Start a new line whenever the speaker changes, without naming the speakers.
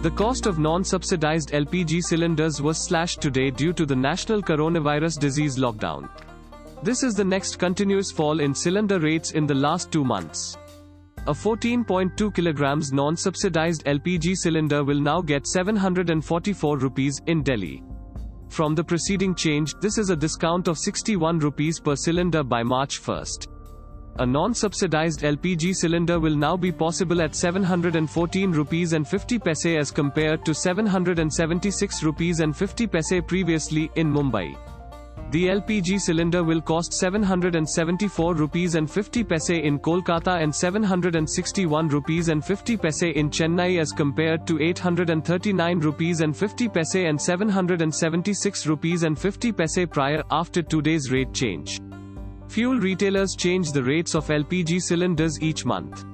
The cost of non-subsidized LPG cylinders was slashed today due to the national coronavirus disease lockdown. This is the next continuous fall in cylinder rates in the last two months. A 14.2 kilograms non-subsidized LPG cylinder will now get 744 rupees in Delhi. From the preceding change, this is a discount of 61 rupees per cylinder by March 1st. A non-subsidized LPG cylinder will now be possible at 714 rupees and 50 paise as compared to 776 rupees and 50 paise previously in Mumbai. The LPG cylinder will cost 774 rupees and 50 paise in Kolkata and 761 rupees and 50 paise in Chennai as compared to 839 rupees and 50 paise and 776 rupees and 50 paise prior after today's rate change. Fuel retailers change the rates of LPG cylinders each month.